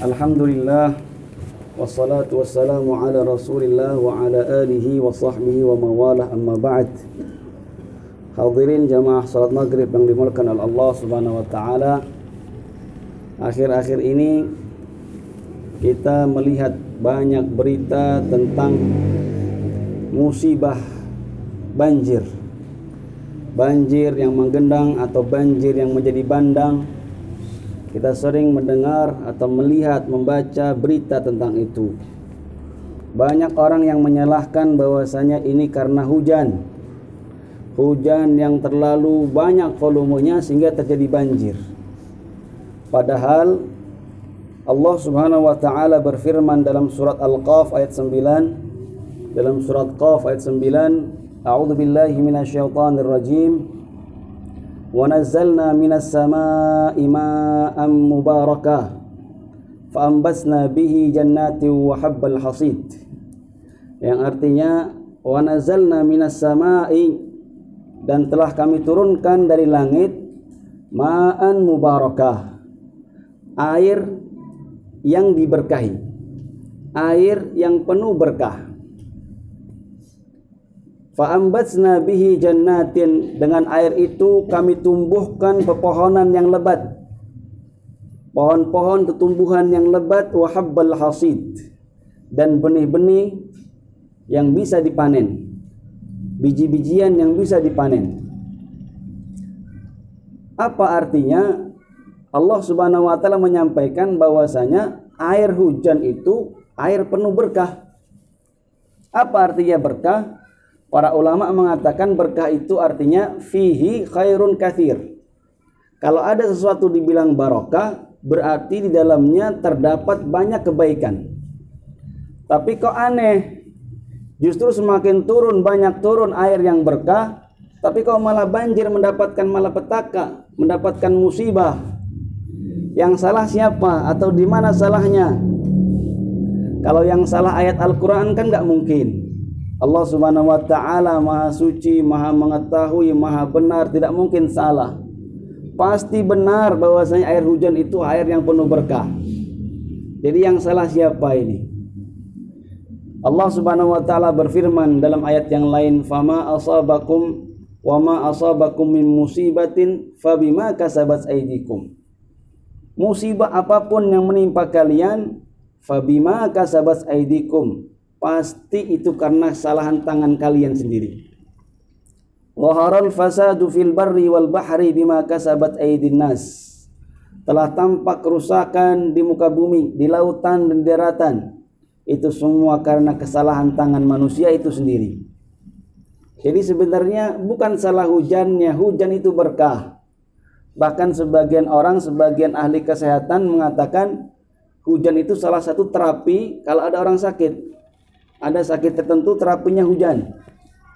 Alhamdulillah Wassalatu wassalamu ala rasulillah wa ala alihi wa sahbihi wa mawalah amma ba'd. Hadirin jamaah salat maghrib yang dimulakan oleh Allah subhanahu wa ta'ala. Akhir-akhir ini kita melihat banyak berita tentang musibah banjir. Banjir yang menggendang atau banjir yang menjadi bandang kita sering mendengar atau melihat, membaca berita tentang itu. Banyak orang yang menyalahkan bahwasanya ini karena hujan. Hujan yang terlalu banyak volumenya sehingga terjadi banjir. Padahal Allah Subhanahu wa taala berfirman dalam surat Al-Qaf ayat 9 dalam surat Qaf ayat 9 A'udzu billahi minasyaitonir rajim ونزلنا من السماء ماء مباركا فأنبسنا به جنات وحب الحصيد yang artinya wanazalna minas samai dan telah kami turunkan dari langit ma'an mubarakah air yang diberkahi air yang penuh berkah Fa'ambatsna bihi jannatin dengan air itu kami tumbuhkan pepohonan yang lebat. Pohon-pohon tumbuhan yang lebat wa habbal hasid dan benih-benih yang bisa dipanen. Biji-bijian yang bisa dipanen. Apa artinya? Allah Subhanahu wa taala menyampaikan bahwasanya air hujan itu air penuh berkah. Apa artinya berkah? Para ulama mengatakan berkah itu artinya fihi khairun kathir. Kalau ada sesuatu dibilang barokah, berarti di dalamnya terdapat banyak kebaikan. Tapi kok aneh, justru semakin turun banyak turun air yang berkah, tapi kok malah banjir mendapatkan malapetaka, mendapatkan musibah. Yang salah siapa atau di mana salahnya? Kalau yang salah ayat Al-Quran kan nggak mungkin. Allah Subhanahu wa taala Maha suci, Maha mengetahui, Maha benar, tidak mungkin salah. Pasti benar bahwasanya air hujan itu air yang penuh berkah. Jadi yang salah siapa ini? Allah Subhanahu wa taala berfirman dalam ayat yang lain, "Fama asabakum wa ma asabakum min musibatin fabima kasabat aydikum." Musibah apa pun yang menimpa kalian, fabima kasabat aydikum pasti itu karena kesalahan tangan kalian sendiri. Waharal fasadu fil barri wal bahri bima kasabat aydin nas. Telah tampak kerusakan di muka bumi, di lautan dan daratan. Itu semua karena kesalahan tangan manusia itu sendiri. Jadi sebenarnya bukan salah hujannya, hujan itu berkah. Bahkan sebagian orang, sebagian ahli kesehatan mengatakan hujan itu salah satu terapi kalau ada orang sakit ada sakit tertentu terapinya hujan.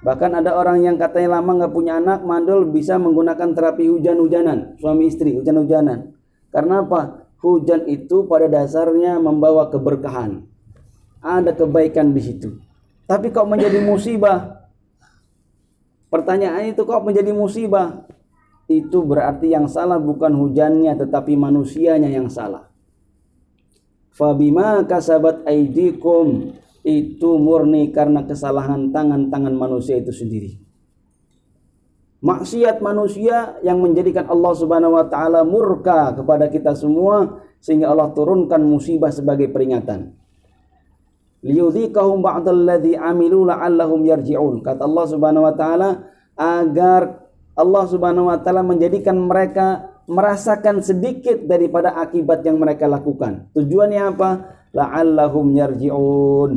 Bahkan ada orang yang katanya lama nggak punya anak, mandul bisa menggunakan terapi hujan-hujanan, suami istri hujan-hujanan. Karena apa? Hujan itu pada dasarnya membawa keberkahan. Ada kebaikan di situ. Tapi kok menjadi musibah? Pertanyaan itu kok menjadi musibah? Itu berarti yang salah bukan hujannya tetapi manusianya yang salah. Fabima kasabat aidikum itu murni karena kesalahan tangan-tangan manusia itu sendiri. Maksiat manusia yang menjadikan Allah Subhanahu wa taala murka kepada kita semua sehingga Allah turunkan musibah sebagai peringatan. Liyudhikahum ba'dalladzi amilu la'allahum yarji'un. Kata Allah Subhanahu wa taala agar Allah Subhanahu wa taala menjadikan mereka merasakan sedikit daripada akibat yang mereka lakukan. Tujuannya apa? La'allahum yarji'un.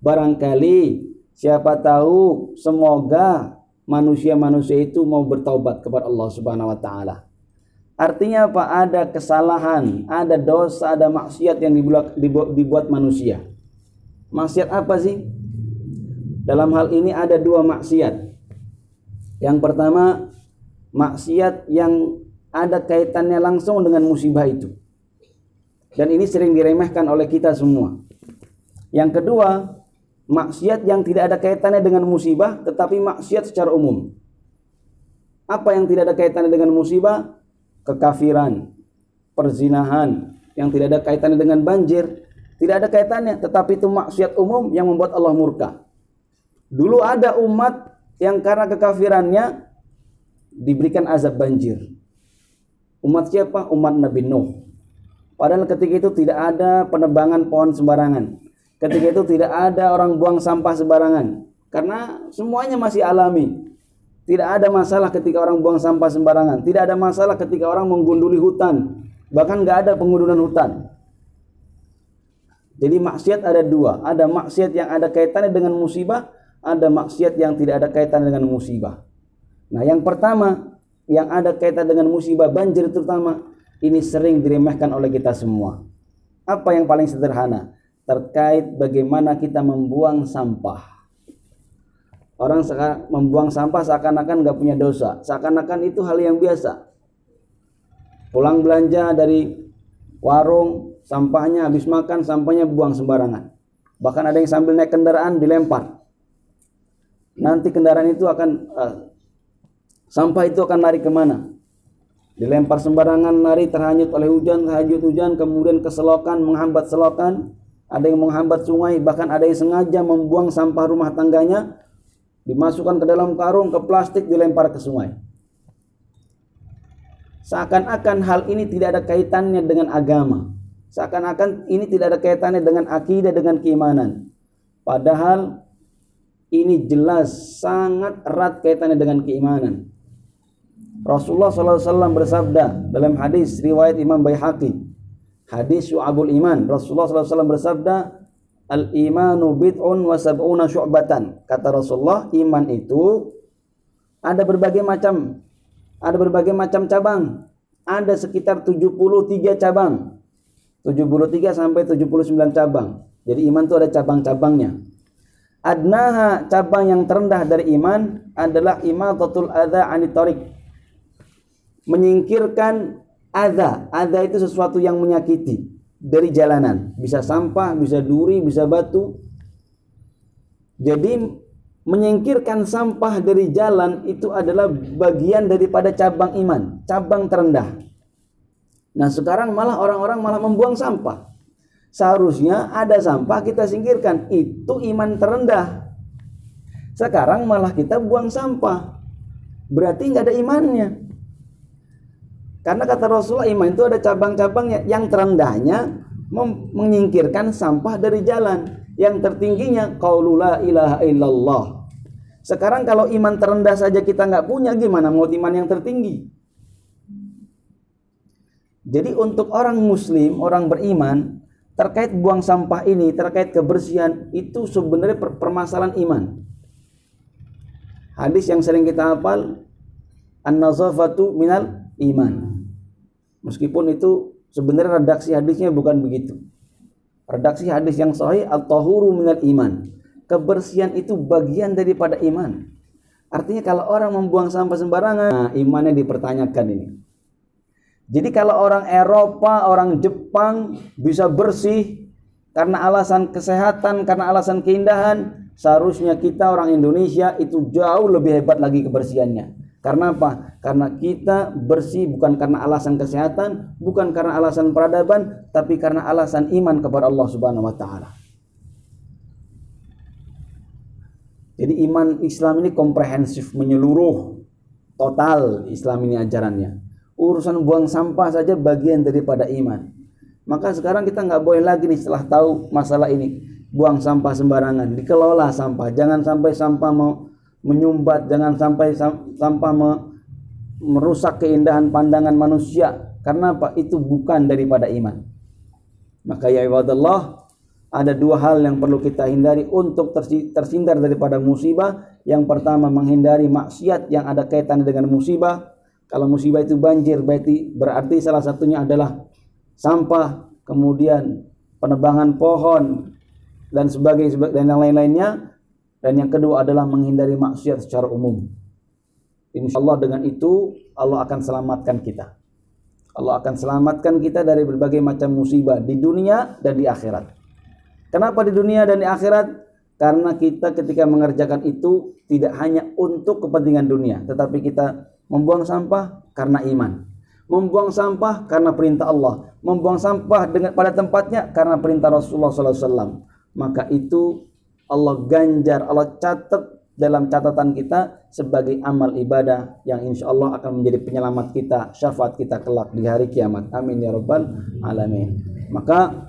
Barangkali siapa tahu semoga manusia-manusia itu mau bertaubat kepada Allah Subhanahu wa taala. Artinya apa? Ada kesalahan, ada dosa, ada maksiat yang dibuat, dibuat, dibuat manusia. Maksiat apa sih? Dalam hal ini ada dua maksiat. Yang pertama, maksiat yang ada kaitannya langsung dengan musibah itu. Dan ini sering diremehkan oleh kita semua. Yang kedua, maksiat yang tidak ada kaitannya dengan musibah tetapi maksiat secara umum. Apa yang tidak ada kaitannya dengan musibah? Kekafiran, perzinahan, yang tidak ada kaitannya dengan banjir, tidak ada kaitannya, tetapi itu maksiat umum yang membuat Allah murka. Dulu ada umat yang karena kekafirannya diberikan azab banjir. Umat siapa? Umat Nabi Nuh. Padahal ketika itu tidak ada penebangan pohon sembarangan. Ketika itu tidak ada orang buang sampah sembarangan. Karena semuanya masih alami. Tidak ada masalah ketika orang buang sampah sembarangan. Tidak ada masalah ketika orang menggunduli hutan. Bahkan nggak ada pengundulan hutan. Jadi maksiat ada dua. Ada maksiat yang ada kaitannya dengan musibah. Ada maksiat yang tidak ada kaitan dengan musibah. Nah yang pertama yang ada kaitan dengan musibah banjir terutama ini sering diremehkan oleh kita semua. Apa yang paling sederhana? Terkait bagaimana kita membuang sampah. Orang membuang sampah seakan-akan nggak punya dosa, seakan-akan itu hal yang biasa. Pulang belanja dari warung, sampahnya habis makan, sampahnya buang sembarangan. Bahkan ada yang sambil naik kendaraan dilempar. Nanti kendaraan itu akan uh, sampah itu akan lari ke mana? Dilempar sembarangan lari terhanyut oleh hujan terhanyut hujan kemudian ke selokan menghambat selokan. Ada yang menghambat sungai bahkan ada yang sengaja membuang sampah rumah tangganya dimasukkan ke dalam karung ke plastik dilempar ke sungai. Seakan-akan hal ini tidak ada kaitannya dengan agama. Seakan-akan ini tidak ada kaitannya dengan akidah dengan keimanan. Padahal ini jelas sangat erat kaitannya dengan keimanan Rasulullah SAW bersabda dalam hadis riwayat Imam Baihaqi hadis Syu'abul Iman Rasulullah SAW bersabda al imanu bid'un wa sab'una syu'batan. Kata Rasulullah iman itu ada berbagai macam ada berbagai macam cabang. Ada sekitar 73 cabang. 73 sampai 79 cabang. Jadi iman itu ada cabang-cabangnya. Adnaha cabang yang terendah dari iman adalah imatatul adha anitorik menyingkirkan ada ada itu sesuatu yang menyakiti dari jalanan. Bisa sampah, bisa duri, bisa batu. Jadi menyingkirkan sampah dari jalan itu adalah bagian daripada cabang iman, cabang terendah. Nah sekarang malah orang-orang malah membuang sampah. Seharusnya ada sampah kita singkirkan, itu iman terendah. Sekarang malah kita buang sampah, berarti nggak ada imannya. Karena kata Rasulullah iman itu ada cabang-cabangnya. Yang terendahnya menyingkirkan sampah dari jalan. Yang tertingginya qaulula ilaha illallah. Sekarang kalau iman terendah saja kita nggak punya, gimana mau iman yang tertinggi? Jadi untuk orang muslim, orang beriman, terkait buang sampah ini, terkait kebersihan, itu sebenarnya permasalahan iman. Hadis yang sering kita hafal, an-nazafatu minal iman. Meskipun itu sebenarnya redaksi hadisnya bukan begitu. Redaksi hadis yang sahih at-tahuru minal iman. Kebersihan itu bagian daripada iman. Artinya kalau orang membuang sampah sembarangan, nah, imannya dipertanyakan ini. Jadi kalau orang Eropa, orang Jepang bisa bersih karena alasan kesehatan, karena alasan keindahan, seharusnya kita orang Indonesia itu jauh lebih hebat lagi kebersihannya. Karena apa? Karena kita bersih bukan karena alasan kesehatan, bukan karena alasan peradaban, tapi karena alasan iman kepada Allah Subhanahu wa taala. Jadi iman Islam ini komprehensif, menyeluruh, total Islam ini ajarannya. Urusan buang sampah saja bagian daripada iman. Maka sekarang kita nggak boleh lagi nih setelah tahu masalah ini buang sampah sembarangan, dikelola sampah, jangan sampai sampah mau menyumbat jangan sampai sampah merusak keindahan pandangan manusia. Karena apa? Itu bukan daripada iman. Maka ya ibadallah ada dua hal yang perlu kita hindari untuk tersindar daripada musibah. Yang pertama menghindari maksiat yang ada kaitan dengan musibah. Kalau musibah itu banjir berarti berarti salah satunya adalah sampah kemudian penebangan pohon dan sebagainya dan yang lain-lainnya dan yang kedua adalah menghindari maksiat secara umum. Insya Allah dengan itu Allah akan selamatkan kita. Allah akan selamatkan kita dari berbagai macam musibah di dunia dan di akhirat. Kenapa di dunia dan di akhirat? Karena kita ketika mengerjakan itu tidak hanya untuk kepentingan dunia, tetapi kita membuang sampah karena iman. Membuang sampah karena perintah Allah. Membuang sampah dengan pada tempatnya karena perintah Rasulullah SAW. Maka itu Allah ganjar, Allah catat dalam catatan kita sebagai amal ibadah yang insya Allah akan menjadi penyelamat kita, syafaat kita kelak di hari kiamat. Amin ya rabbal alamin. Maka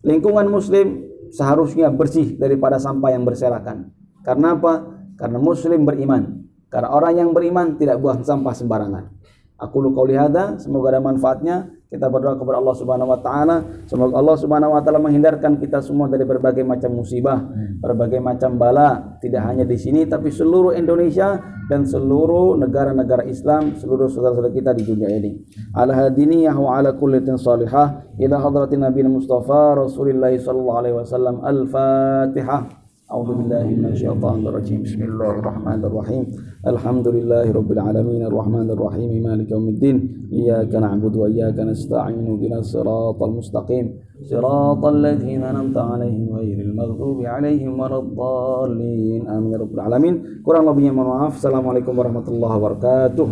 lingkungan muslim seharusnya bersih daripada sampah yang berserakan. Karena apa? Karena muslim beriman. Karena orang yang beriman tidak buang sampah sembarangan. Aku lu qauli hadza, semoga ada manfaatnya. Kita berdoa kepada Allah Subhanahu wa taala, semoga Allah Subhanahu wa taala menghindarkan kita semua dari berbagai macam musibah, berbagai macam bala, tidak hanya di sini tapi seluruh Indonesia dan seluruh negara-negara Islam, seluruh saudara-saudara kita di dunia ini. Ala hadiniyah wa ala kulli salihah ila hadratin Nabi Mustafa Rasulullah sallallahu alaihi wasallam. Al-Fatihah. أعوذ بالله من الشيطان الرجيم بسم الله الرحمن الرحيم الحمد لله رب العالمين الرحمن الرحيم مالك يوم الدين إياك نعبد وإياك نستعين بنا الصراط المستقيم صراط الذين أنعمت عليهم غير المغضوب عليهم ولا الضالين آمين يا رب العالمين kurang lebihnya mohon maaf Assalamualaikum warahmatullahi wabarakatuh